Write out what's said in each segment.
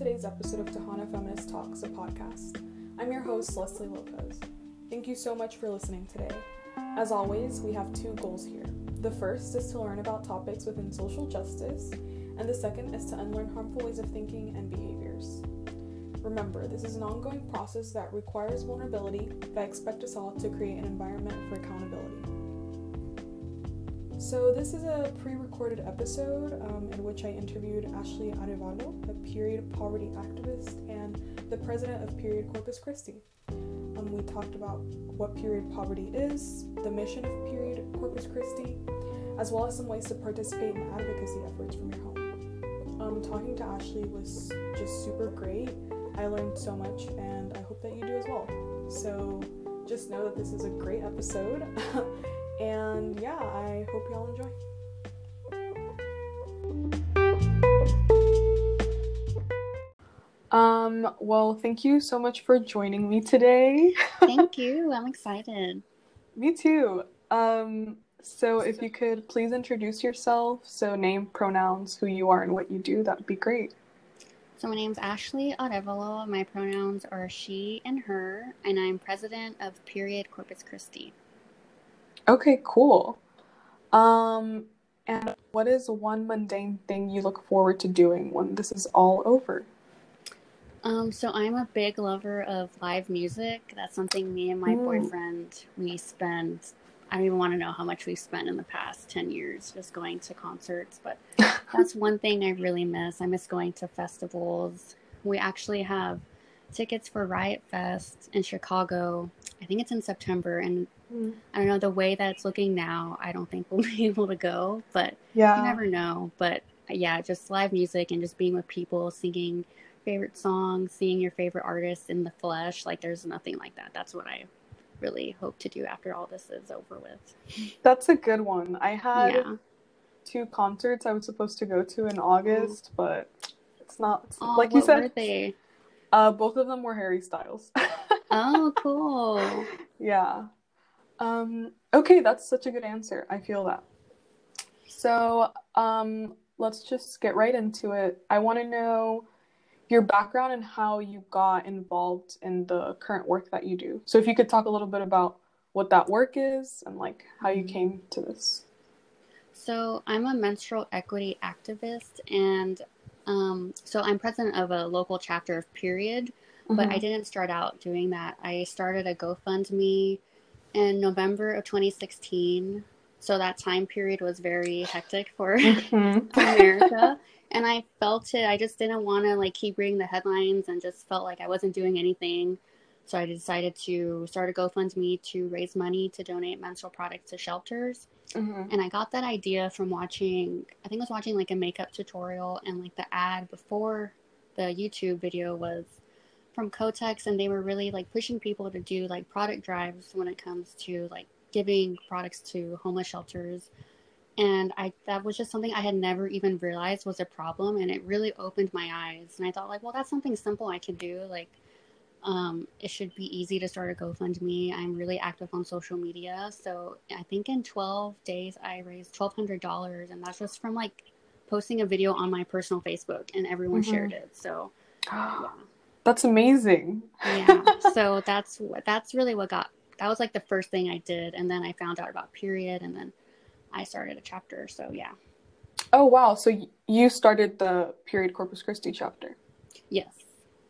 today's episode of Tahana Feminist Talks, a podcast. I'm your host, Leslie Lopez. Thank you so much for listening today. As always, we have two goals here. The first is to learn about topics within social justice, and the second is to unlearn harmful ways of thinking and behaviors. Remember, this is an ongoing process that requires vulnerability, but I expect us all to create an environment for accountability. So, this is a pre recorded episode um, in which I interviewed Ashley Arevalo, a period poverty activist and the president of Period Corpus Christi. Um, we talked about what period poverty is, the mission of Period Corpus Christi, as well as some ways to participate in advocacy efforts from your home. Um, talking to Ashley was just super great. I learned so much, and I hope that you do as well. So, just know that this is a great episode. And yeah, I hope y'all enjoy. Um, well, thank you so much for joining me today. thank you. I'm excited. me too. Um, so if you could please introduce yourself, so name, pronouns, who you are, and what you do, that would be great. So my name's Ashley Arevalo. My pronouns are she and her, and I'm president of Period Corpus Christi. Okay, cool. Um, and what is one mundane thing you look forward to doing when this is all over? Um, so I'm a big lover of live music. That's something me and my mm. boyfriend we spend. I don't even want to know how much we've spent in the past ten years just going to concerts, but that's one thing I really miss. I miss going to festivals. We actually have tickets for Riot Fest in Chicago. I think it's in September, and Mm. I don't know the way that it's looking now. I don't think we'll be able to go, but yeah, you never know. But yeah, just live music and just being with people, singing favorite songs, seeing your favorite artists in the flesh. Like there's nothing like that. That's what I really hope to do after all this is over with. That's a good one. I had yeah. two concerts I was supposed to go to in August, but it's not it's, oh, like you said. Uh, both of them were Harry Styles. oh, cool. Yeah. Um, okay, that's such a good answer. I feel that. So um, let's just get right into it. I want to know your background and how you got involved in the current work that you do. So if you could talk a little bit about what that work is and like how you mm-hmm. came to this. So I'm a menstrual equity activist, and um, so I'm president of a local chapter of Period. But mm-hmm. I didn't start out doing that. I started a GoFundMe in November of 2016. So that time period was very hectic for mm-hmm. America. and I felt it. I just didn't want to like keep reading the headlines and just felt like I wasn't doing anything. So I decided to start a GoFundMe to raise money to donate menstrual products to shelters. Mm-hmm. And I got that idea from watching, I think I was watching like a makeup tutorial and like the ad before the YouTube video was from Kotex, and they were really like pushing people to do like product drives when it comes to like giving products to homeless shelters. And I that was just something I had never even realized was a problem, and it really opened my eyes. And I thought like, well, that's something simple I can do. Like, um, it should be easy to start a GoFundMe. I'm really active on social media, so I think in 12 days I raised $1,200, and that's just from like posting a video on my personal Facebook, and everyone mm-hmm. shared it. So. Yeah. That's amazing. yeah. So that's that's really what got that was like the first thing I did, and then I found out about period, and then I started a chapter. So yeah. Oh wow! So you started the period Corpus Christi chapter. Yes.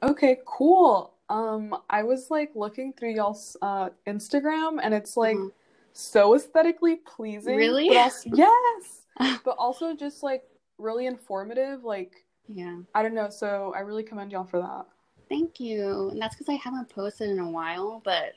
Okay. Cool. Um, I was like looking through y'all's uh, Instagram, and it's like mm-hmm. so aesthetically pleasing. Really? But also, yes. but also just like really informative. Like yeah. I don't know. So I really commend y'all for that. Thank you. And that's because I haven't posted in a while, but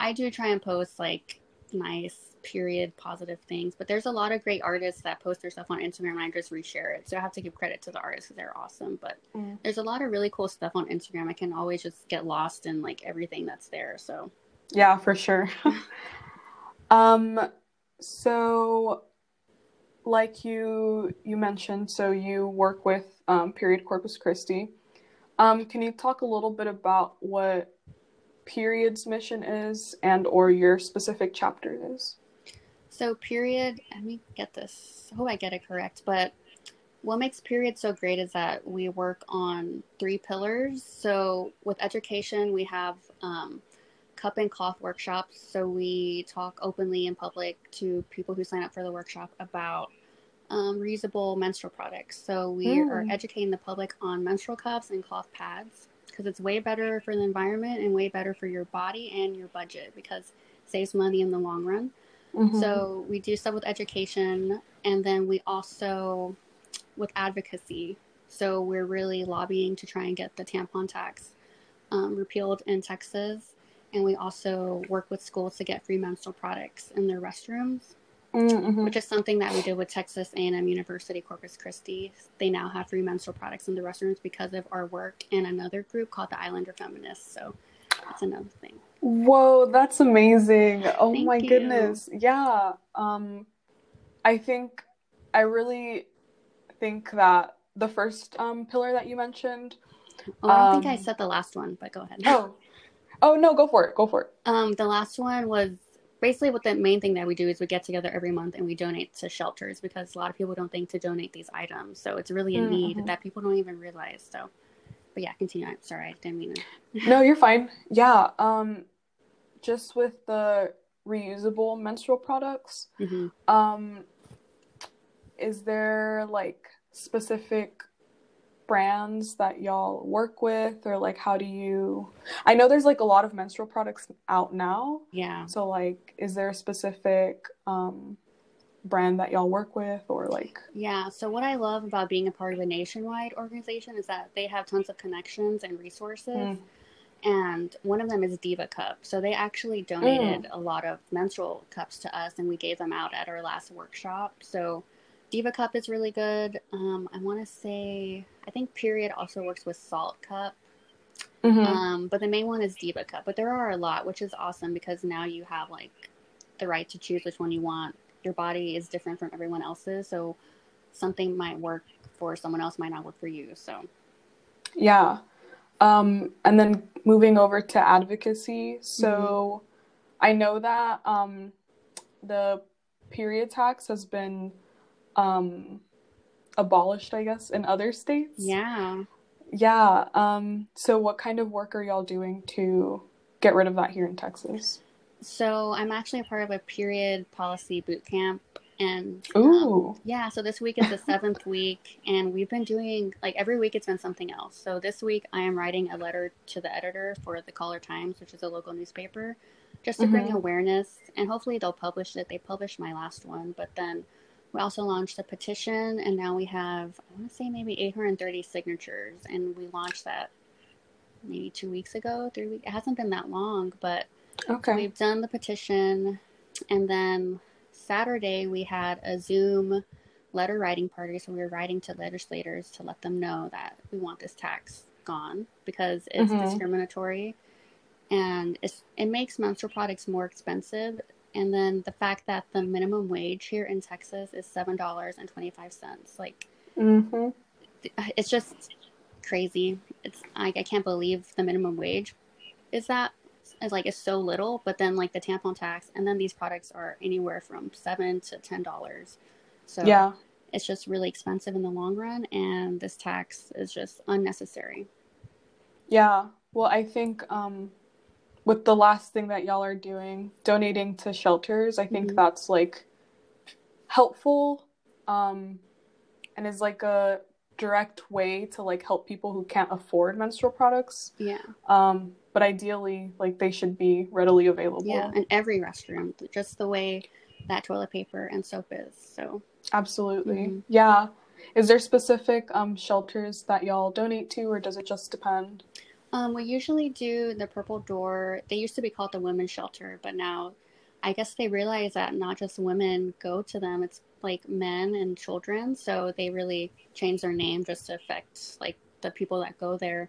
I do try and post like nice, period, positive things. But there's a lot of great artists that post their stuff on Instagram and I just reshare it. So I have to give credit to the artists because they're awesome. But mm. there's a lot of really cool stuff on Instagram. I can always just get lost in like everything that's there. So yeah, for sure. um, so like you you mentioned, so you work with um, Period Corpus Christi. Um, can you talk a little bit about what Period's mission is and or your specific chapter is? So Period, let me get this. I hope I get it correct, but what makes period so great is that we work on three pillars so with education we have um, cup and cloth workshops so we talk openly in public to people who sign up for the workshop about um, reusable menstrual products so we mm. are educating the public on menstrual cups and cloth pads because it's way better for the environment and way better for your body and your budget because it saves money in the long run mm-hmm. so we do stuff with education and then we also with advocacy. So we're really lobbying to try and get the tampon tax um, repealed in Texas. And we also work with schools to get free menstrual products in their restrooms, mm-hmm. which is something that we did with Texas A&M University Corpus Christi. They now have free menstrual products in the restrooms because of our work and another group called the Islander Feminists. So that's another thing. Whoa, that's amazing. Oh Thank my you. goodness. Yeah. Um I think I really think that the first um, pillar that you mentioned. Oh, I think I um, said the last one, but go ahead. Oh, oh no, go for it. Go for it. Um, the last one was basically what the main thing that we do is we get together every month and we donate to shelters because a lot of people don't think to donate these items. So it's really a mm-hmm. need that people don't even realize. So, but yeah, continue. I'm sorry, I didn't mean to. no, you're fine. Yeah. Um, just with the reusable menstrual products. Mm-hmm. Um, is there like specific brands that y'all work with or like how do you I know there's like a lot of menstrual products out now. Yeah. So like is there a specific um brand that y'all work with or like Yeah, so what I love about being a part of a nationwide organization is that they have tons of connections and resources. Mm. And one of them is Diva Cup. So they actually donated mm. a lot of menstrual cups to us and we gave them out at our last workshop. So Diva Cup is really good. Um, I want to say, I think Period also works with Saalt Cup. Mm-hmm. Um, but the main one is Diva Cup. But there are a lot, which is awesome because now you have like the right to choose which one you want. Your body is different from everyone else's, so something might work for someone else might not work for you. So, yeah. Um, and then moving over to advocacy. So, mm-hmm. I know that um, the period tax has been um, abolished, I guess, in other states. Yeah. Yeah. Um, so, what kind of work are y'all doing to get rid of that here in Texas? So, I'm actually a part of a period policy boot camp. And um, yeah, so this week is the seventh week, and we've been doing like every week it's been something else. So this week I am writing a letter to the editor for the Caller Times, which is a local newspaper, just to mm-hmm. bring awareness, and hopefully they'll publish it. They published my last one, but then we also launched a petition, and now we have, I want to say, maybe 830 signatures. And we launched that maybe two weeks ago, three weeks. It hasn't been that long, but okay. we've done the petition. And then Saturday, we had a Zoom letter writing party. So we were writing to legislators to let them know that we want this tax gone because it's mm-hmm. discriminatory and it makes menstrual products more expensive and then the fact that the minimum wage here in Texas is seven dollars and twenty five cents, like, mm-hmm. it's just crazy. It's like I can't believe the minimum wage is that is like is so little, but then like the tampon tax, and then these products are anywhere from seven to ten dollars. So yeah, it's just really expensive in the long run, and this tax is just unnecessary. Yeah, well, I think um, with the last thing that y'all are doing, donating to shelters, I think mm-hmm. that's like helpful um, and is like a direct way to like help people who can't afford menstrual products. Yeah. Um, but ideally, like they should be readily available. Yeah, in every restroom, just the way that toilet paper and soap is. So. Absolutely. Mm-hmm. Yeah. Is there specific um, shelters that y'all donate to, or does it just depend? Um, we usually do the Purple Door. They used to be called the Women's Shelter, but now I guess they realize that not just women go to them, it's like men and children. So they really changed their name just to affect like the people that go there.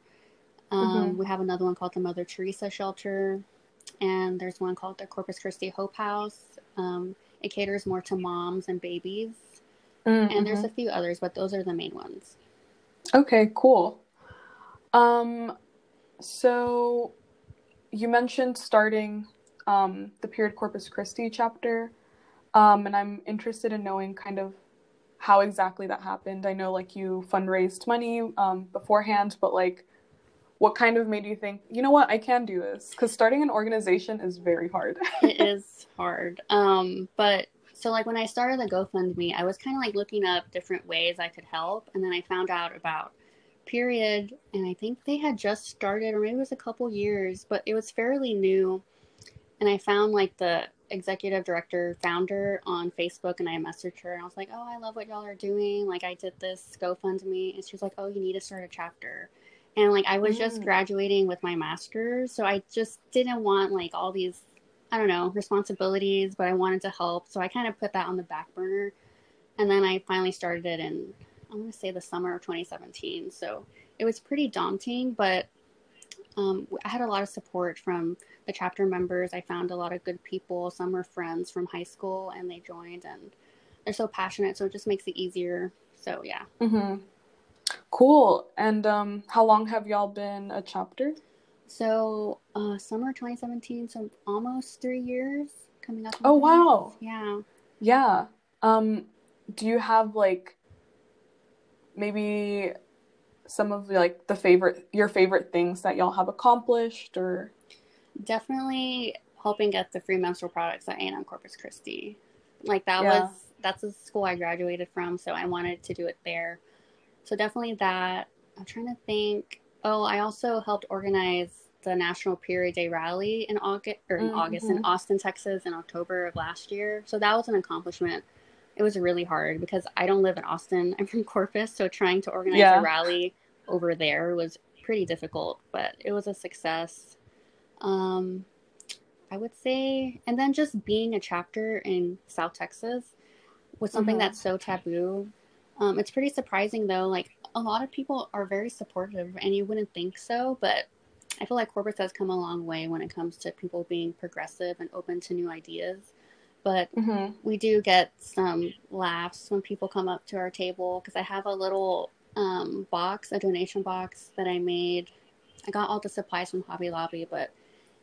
Um, mm-hmm. We have another one called the Mother Teresa Shelter, and there's one called the Corpus Christi Hope House. Um, it caters more to moms and babies. Mm-hmm. And there's a few others, but those are the main ones. Okay, cool. Um, so you mentioned starting um, the Period Corpus Christi chapter, um, and I'm interested in knowing kind of how exactly that happened. I know like you fundraised money um, beforehand, but like what kind of made you think, you know what, I can do this? Because starting an organization is very hard. it is hard. Um, but so like when I started the GoFundMe, I was kind of like looking up different ways I could help, and then I found out about Period, and I think they had just started, or maybe it was a couple years, but it was fairly new. And I found like the executive director founder on Facebook and I messaged her and I was like, Oh, I love what y'all are doing. Like I did this GoFundMe and she was like, Oh, you need to start a chapter. And like I was mm. just graduating with my master's, so I just didn't want like all these I don't know, responsibilities, but I wanted to help. So I kind of put that on the back burner. And then I finally started it in I'm gonna say the summer of 2017. So it was pretty daunting, but um, I had a lot of support from the chapter members. I found a lot of good people. Some were friends from high school, and they joined, and they're so passionate, so it just makes it easier. So yeah. Mm-hmm. Cool. And um, how long have y'all been a chapter? So uh, summer 2017, so almost three years coming up. Oh wow! Yeah. Yeah. Um, do you have like maybe some of like the favorite your favorite things that y'all have accomplished or definitely helping get the free menstrual products at A&M Corpus Christi. Like that yeah. was that's a school I graduated from, so I wanted to do it there. So definitely that. I'm trying to think. Oh, I also helped organize the National Period Day Rally in August or in mm-hmm. August in Austin, Texas in October of last year. So that was an accomplishment it was really hard because I don't live in Austin. I'm from Corpus, so trying to organize yeah. a rally over there was pretty difficult, but it was a success. Um, I would say, and then just being a chapter in South Texas was something mm-hmm. that's so taboo. Um, it's pretty surprising though. Like a lot of people are very supportive, and you wouldn't think so, but I feel like Corpus has come a long way when it comes to people being progressive and open to new ideas but mm-hmm. we do get some laughs when people come up to our table because I have a little um, box, a donation box that I made. I got all the supplies from Hobby Lobby, but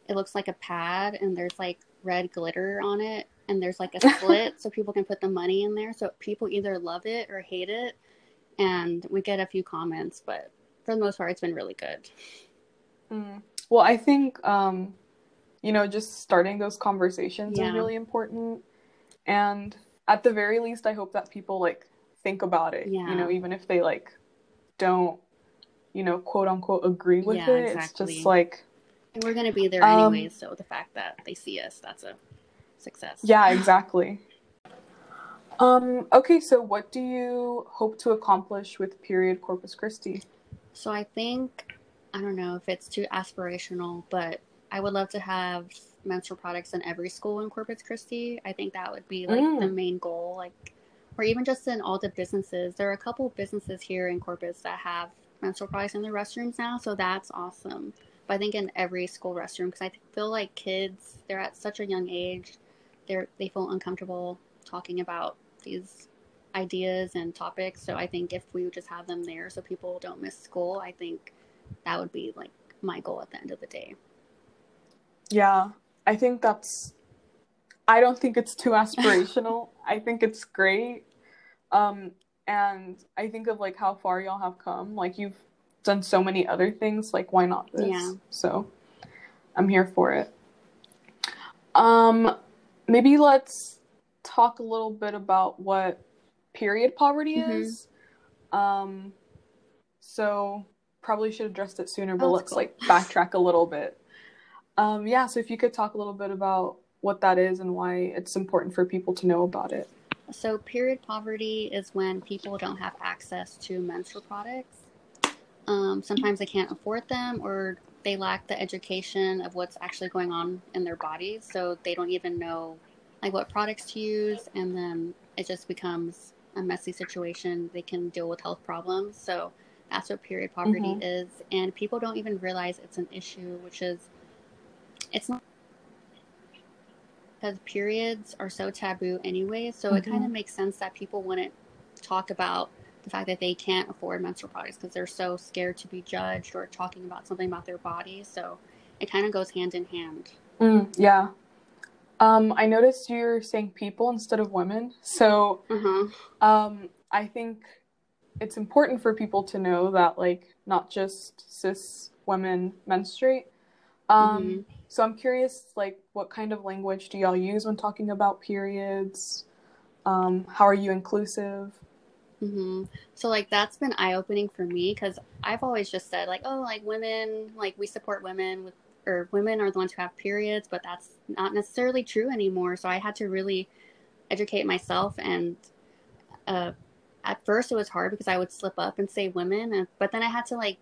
it looks like a pad and there's like red glitter on it and there's like a slit so people can put the money in there. So people either love it or hate it. And we get a few comments, but for the most part, it's been really good. Mm. Well, I think um, you know, just starting those conversations yeah. is really important. And at the very least, I hope that people like think about it. Yeah. You know, even if they like don't, you know, quote unquote agree with yeah, it. Exactly. It's just like and we're gonna be there um, anyways, so the fact that they see us, that's a success. Yeah, exactly. um, okay, so what do you hope to accomplish with period Corpus Christi? So I think I don't know if it's too aspirational, but I would love to have menstrual products in every school in Corpus Christi. I think that would be like mm. the main goal, like, or even just in all the businesses. There are a couple of businesses here in Corpus that have menstrual products in their restrooms now, so that's awesome. But I think in every school restroom, because I feel like kids, they're at such a young age, they're they feel uncomfortable talking about these ideas and topics. So I think if we would just have them there, so people don't miss school, I think that would be like my goal at the end of the day. Yeah, I think that's. I don't think it's too aspirational. I think it's great. Um, and I think of like how far y'all have come. Like you've done so many other things. Like why not this? Yeah. So, I'm here for it. Um, maybe let's talk a little bit about what period poverty mm-hmm. is. Um, so probably should have addressed it sooner, but oh, let's cool. like backtrack a little bit. Um, yeah, so if you could talk a little bit about what that is and why it's important for people to know about it. So, period poverty is when people don't have access to menstrual products. Um, sometimes they can't afford them or they lack the education of what's actually going on in their bodies. So, they don't even know like what products to use. And then it just becomes a messy situation. They can deal with health problems. So, that's what period poverty mm-hmm. is. And people don't even realize it's an issue, which is it's not because periods are so taboo anyway. So mm-hmm. it kind of makes sense that people wouldn't talk about the fact that they can't afford menstrual products because they're so scared to be judged or talking about something about their body. So it kind of goes hand in hand. Mm, yeah. Um, I noticed you're saying people instead of women. So mm-hmm. um, I think it's important for people to know that like not just cis women menstruate. Um, mm-hmm. So I'm curious, like, what kind of language do y'all use when talking about periods? Um, how are you inclusive? Mm-hmm. So like that's been eye opening for me because I've always just said like, oh, like women, like we support women with, or women are the ones who have periods, but that's not necessarily true anymore. So I had to really educate myself and uh, at first it was hard because I would slip up and say women, and, but then I had to like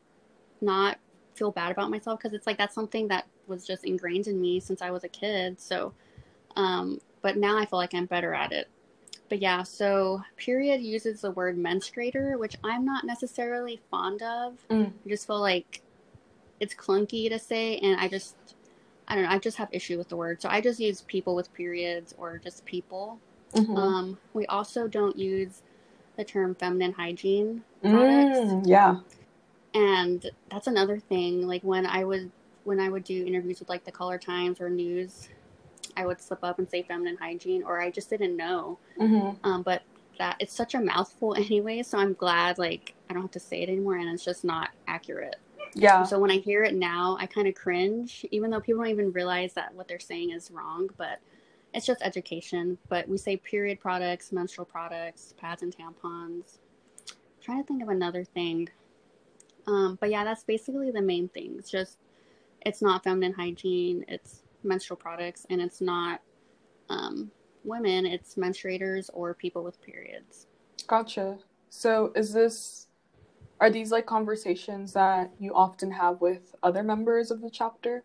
not feel bad about myself because it's like that's something that was just ingrained in me since I was a kid. So, um, but now I feel like I'm better at it. But yeah, so period uses the word menstruator, which I'm not necessarily fond of. Mm. I just feel like it's clunky to say, and I just, I don't know, I just have issue with the word. So I just use people with periods or just people. Mm-hmm. Um, we also don't use the term feminine hygiene products. Mm, yeah. And that's another thing. Like when I would when I would do interviews with like the Caller Times or news, I would slip up and say feminine hygiene, or I just didn't know. Mm-hmm. Um, but that it's such a mouthful anyway, so I'm glad like I don't have to say it anymore, and it's just not accurate. Yeah. So when I hear it now, I kind of cringe, even though people don't even realize that what they're saying is wrong. But it's just education. But we say period products, menstrual products, pads and tampons. I'm trying to think of another thing. Um, but yeah, that's basically the main things. Just it's not feminine hygiene, it's menstrual products, and it's not um, women, it's menstruators or people with periods. Gotcha. So is this are these like conversations that you often have with other members of the chapter?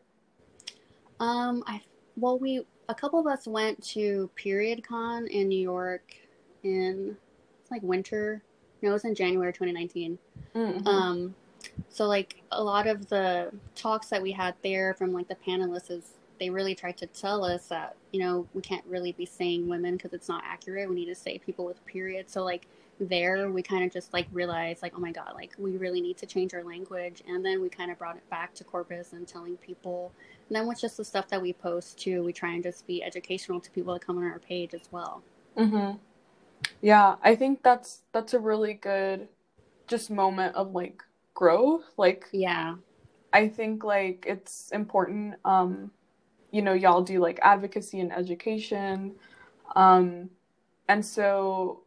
Um, I well, we a couple of us went to Period Con in New York in it's like winter. No, it was in January 2019. Mm-hmm. Um, so like a lot of the talks that we had there from like the panelists is they really tried to tell us that you know we can't really be saying women because it's not accurate. We need to say people with periods. So like there we kind of just like realized like oh my god like we really need to change our language and then we kind of brought it back to corpus and telling people and then with just the stuff that we post too we try and just be educational to people that come on our page as well mm-hmm yeah i think that's that's a really good just moment of like growth like yeah i think like it's important um you know y'all do like advocacy and education um and so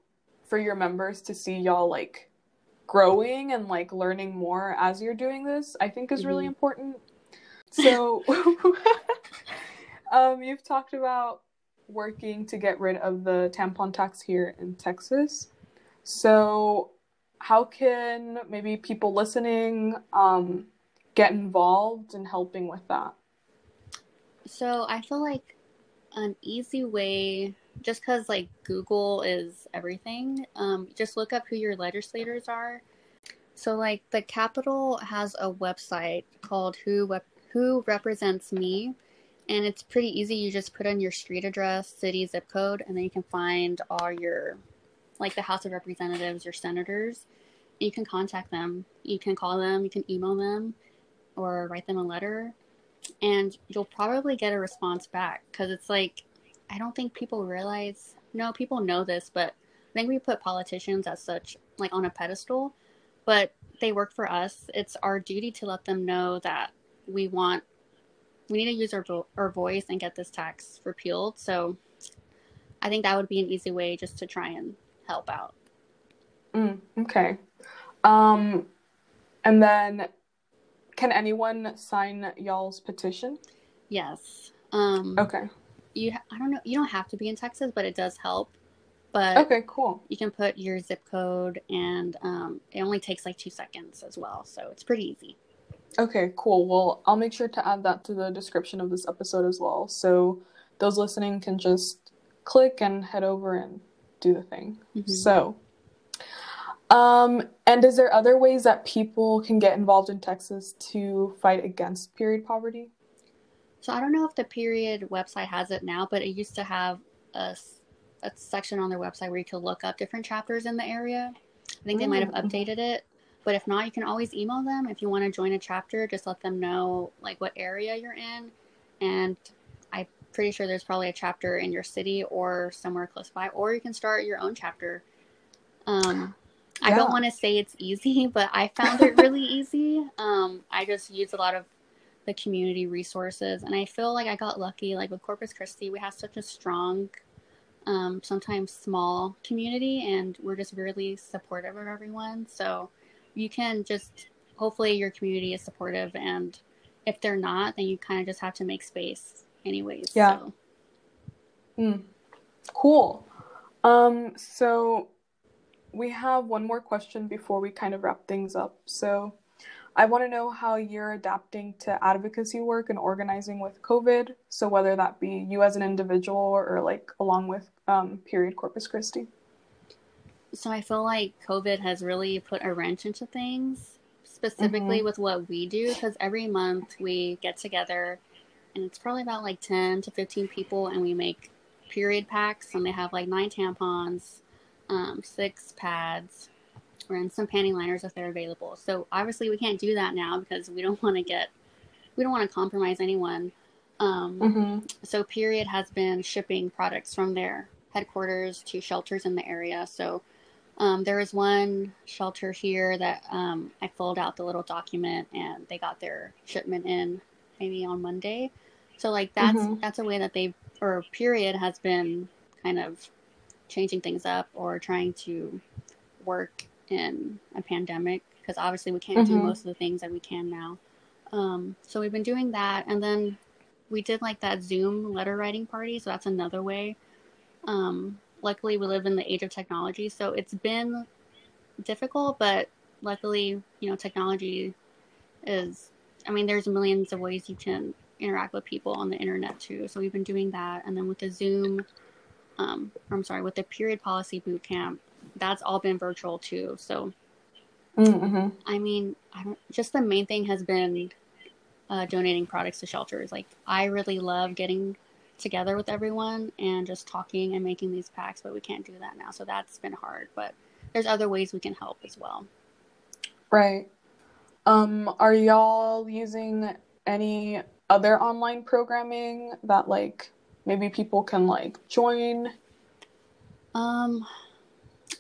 for your members to see y'all like growing and like learning more as you're doing this, I think is really mm-hmm. important. So, um, you've talked about working to get rid of the tampon tax here in Texas. So, how can maybe people listening um, get involved in helping with that? So, I feel like an easy way just because like Google is everything, um, just look up who your legislators are. So like the Capitol has a website called Who Who Represents Me, and it's pretty easy. You just put in your street address, city, zip code, and then you can find all your like the House of Representatives, your senators. You can contact them. You can call them. You can email them, or write them a letter, and you'll probably get a response back because it's like I don't think people realize. No, people know this, but I think we put politicians as such like on a pedestal, but they work for us. It's our duty to let them know that we want we need to use our our voice and get this tax repealed. So I think that would be an easy way just to try and help out. Mm, okay. Um, and then can anyone sign y'all's petition? Yes. Um, okay you I don't know you don't have to be in Texas, but it does help. But okay, cool. You can put your zip code, and um, it only takes like two seconds as well, so it's pretty easy. Okay, cool. Well, I'll make sure to add that to the description of this episode as well, so those listening can just click and head over and do the thing. Mm-hmm. So, um, and is there other ways that people can get involved in Texas to fight against period poverty? So I don't know if the period website has it now, but it used to have a, a section on their website where you could look up different chapters in the area. I think they might have updated it. But if not, you can always email them if you want to join a chapter. Just let them know like what area you're in, and pretty sure there's probably a chapter in your city or somewhere close by. Or you can start your own chapter. Um, I don't want to say it's easy, but I found it really easy. Um, I just use a lot of the community resources, and I feel like I got lucky. Like with Corpus Christi, we have such a strong, um, sometimes small community, and we're just really supportive of everyone. So you can just hopefully your community is supportive, and if they're not, then you kind of just have to make space, anyways. Yeah. So. Mm. Cool. Um, so we have one more question before we kind of wrap things up. So I want to know how you're adapting to advocacy work and organizing with COVID. So whether that be you as an individual or like along with um, period Corpus Christi. So I feel like COVID has really put a wrench into things, specifically with what we do, because every month we get together and it's probably about like 10 to 15 people and we make period packs and they have like nine tampons, um, six pads, and some panty liners if they're available. So obviously we can't do that now because we don't want to get, we don't want to compromise anyone. Um, Mm-hmm. so period has been shipping products from their headquarters to shelters in the area so um, there is one shelter here that um, i filled out the little document and they got their shipment in maybe on monday so like that's Mhm. that's a way that they or period has been kind of changing things up or trying to work in a pandemic because obviously we can't do Mhm. most of the things that we can now um, so we've been doing that and then we did like that Zoom letter writing party, so that's another way. Um, luckily, we live in the age of technology, so it's been difficult, but luckily, you know, technology is. I mean, there's millions of ways you can interact with people on the internet too. So we've been doing that, and then with the Zoom, um, I'm sorry, with the period policy boot camp, that's all been virtual too. So Mm-hmm. I mean, I don't, just the main thing has been uh, donating products to shelters. Like, I really love getting together with everyone and just talking and making these packs, but we can't do that now. So that's been hard. But there's other ways we can help as well. Right. Um, are y'all using any other online programming that like maybe people can like join? Um,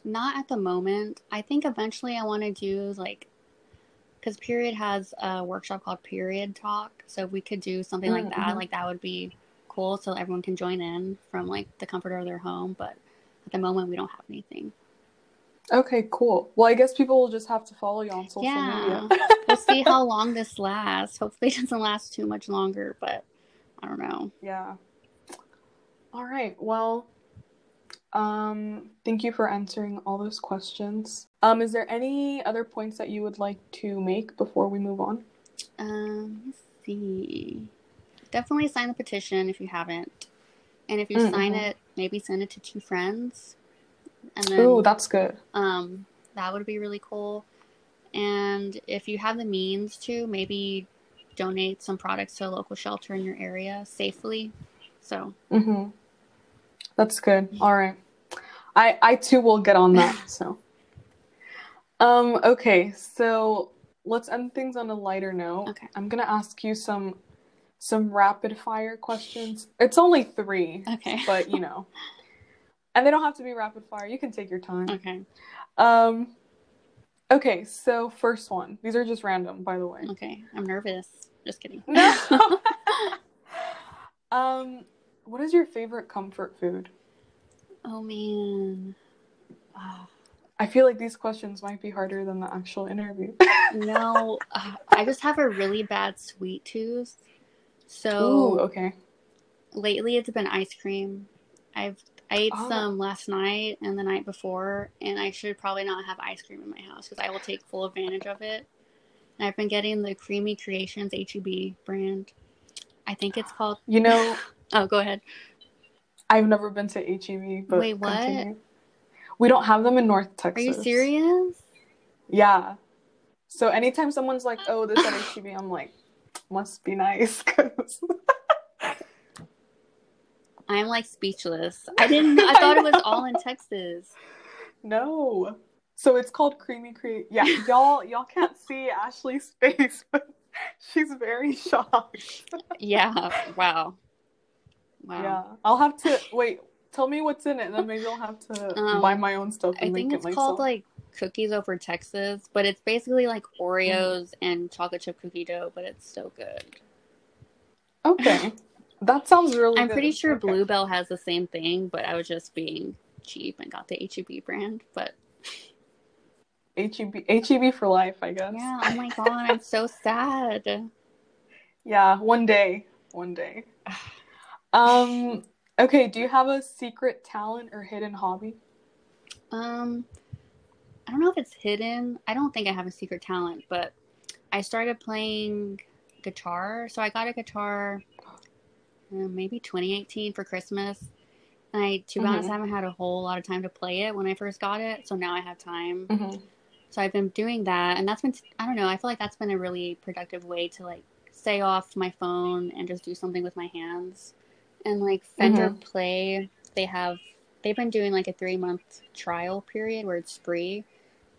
not at the moment. I think eventually I want to do like, because Period has a workshop called Period Talk. So if we could do something like that, like that would be cool. So everyone can join in from like the comfort of their home. But at the moment, we don't have anything. Okay, cool. Well, I guess people will just have to follow you on social Yeah. media. we'll see how long this lasts. Hopefully, it doesn't last too much longer. But I don't know. Yeah. All right. Well, um, thank you for answering all those questions. Um, is there any other points that you would like to make before we move on? Um, let's see. Definitely sign the petition if you haven't. And if you Mm, sign it, maybe send it to two friends. And then Ooh, that's good. um that would be really cool. And if you have the means to, maybe donate some products to a local shelter in your area safely. So Mm-hmm. That's good. All right. I I too will get on that. So. Um. Okay. So let's end things on a lighter note. Okay. I'm gonna ask you some some rapid fire questions. It's only three, okay. but you know, and they don't have to be rapid fire. You can take your time. Okay. Um. Okay. So first one. These are just random, by the way. Okay. I'm nervous. Just kidding. No. um. What is your favorite comfort food? oh man. I feel like these questions might be harder than the actual interview. No, uh, I just have a really bad sweet tooth. So Ooh, okay. lately it's been ice cream. I've I ate Oh. some last night and the night before, and I should probably not have ice cream in my house because I will take full advantage of it. And I've been getting the Creamy Creations HEB brand. I think it's called. You know, Oh, go ahead. I've never been to HEB, but Wait, what? continue. We don't have them in North Texas. Are you serious? Yeah. So anytime someone's like, "Oh, this at HEB," I'm like, "Must be nice." 'cause- I'm like speechless. I didn't. I thought it was all in Texas. no. So it's called Creamy Create. Yeah, y'all y'all can't see Ashley's face, but she's very shocked. Yeah. Wow. Wow. Yeah. I'll have to wait. Tell me what's in it, and then maybe I'll have to um, buy my own stuff and I think it's called like Cookies Over Texas, but it's basically like Oreos mm. and chocolate chip cookie dough, but it's so good. Okay. That sounds really I'm good. pretty sure okay. Bluebell has the same thing, but I was just being cheap and got the HEB brand, but HEB HEB for life, I guess. Yeah, oh my god, I'm so sad. Yeah, one day. One day. Um okay, do you have a secret talent or hidden hobby? Um I don't know if it's hidden. I don't think I have a secret talent, but I started playing guitar. So I got a guitar uh, maybe 2018 for Christmas. And I, to be mm-hmm. honest, I haven't had a whole lot of time to play it when I first got it. So now I have time. Mm-hmm. So I've been doing that. And that's been, I don't know, I feel like that's been a really productive way to like stay off my phone and just do something with my hands. And like Fender mm-hmm. Play, they have, they've been doing like a three month trial period where it's free.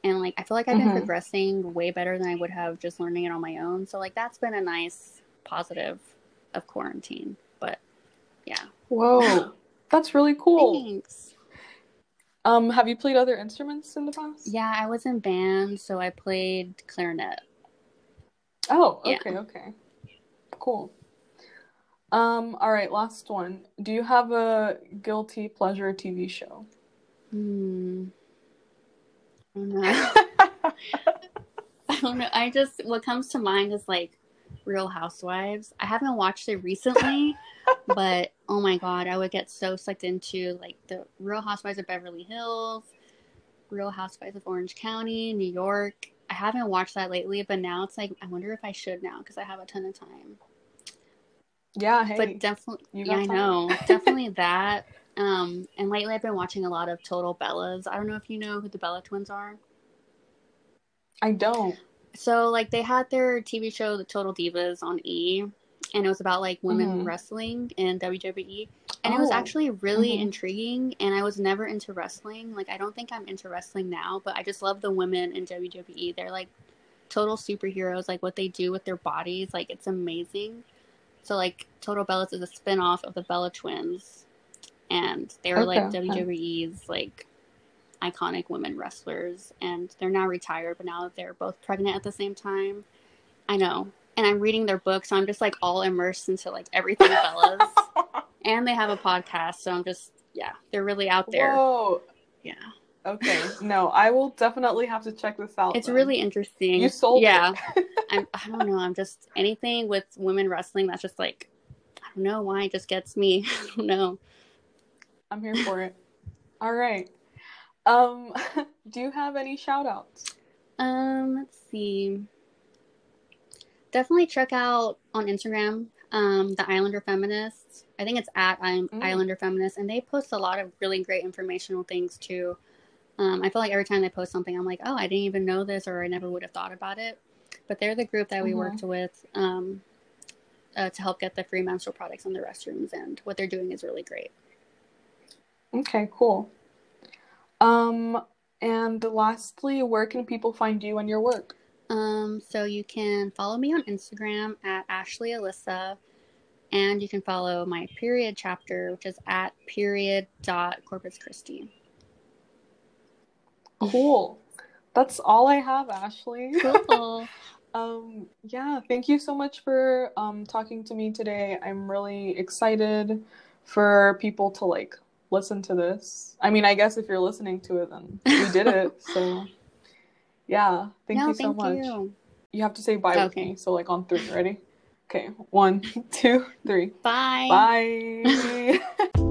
And like, I feel like I've been mm-hmm. progressing way better than I would have just learning it on my own. So like, that's been a nice positive of quarantine. Yeah. Whoa. That's really cool. Thanks. Um, have you played other instruments in the past? Yeah, I was in band, so I played clarinet. Oh, okay, yeah. okay. Cool. Um, all right, last one. Do you have a guilty pleasure TV show? Hmm. I don't know. I don't know. I just what comes to mind is like Real Housewives. I haven't watched it recently, but oh my god, I would get so sucked into like the Real Housewives of Beverly Hills, Real Housewives of Orange County, New York. I haven't watched that lately, but now it's like I wonder if I should now because I have a ton of time. Yeah, hey, but definitely, yeah, I know, definitely that. Um, and lately I've been watching a lot of Total Bellas. I don't know if you know who the Bella twins are. I don't. So like they had their TV show The Total Divas on E and it was about like women mm-hmm. wrestling in WWE. And oh. it was oh. actually really mm-hmm. intriguing and I was never into wrestling. Like I don't think I'm into wrestling now, but I just love the women in WWE. They're like total superheroes, like what they do with their bodies, like it's amazing. So like Total Bellas is a spin-off of the Bella twins. And they were okay. like WWE's like iconic women wrestlers and they're now retired but now that they're both pregnant at the same time i know and i'm reading their book so i'm just like all immersed into like everything Bellas and they have a podcast so i'm just yeah they're really out there. Whoa. yeah. Okay. No i will definitely have to check this out it's then. really interesting. You sold yeah. I'm, i don't know. I'm just anything with women wrestling that's just like i don't know why it just gets me. I don't know. I'm here for it. All right. Um, do you have any shout outs? Um, let's see. Definitely check out on Instagram, um, the Islander Feminists. I think it's at mm. Islander Feminists, and they post a lot of really great informational things too. Um, I feel like every time they post something, I'm like, oh, I didn't even know this, or I never would have thought about it. But they're the group that we mm-hmm. worked with um, uh, to help get the free menstrual products in the restrooms, and what they're doing is really great. Okay, cool. Um, and lastly, where can people find you and your work? Um, so you can follow me on Instagram at Ashley Alyssa, and you can follow my period chapter, which is at period dot Corpus Christi. Cool. That's all I have, Ashley. Cool. um, yeah, thank you so much for um, talking to me today. I'm really excited for people to like listen to this. I mean, I guess if you're listening to it, then we did it. So, yeah, thank no, you so thank much. You. you. have to say bye okay. with me. So, like on three, ready? Okay, one, two, three. Bye. Bye.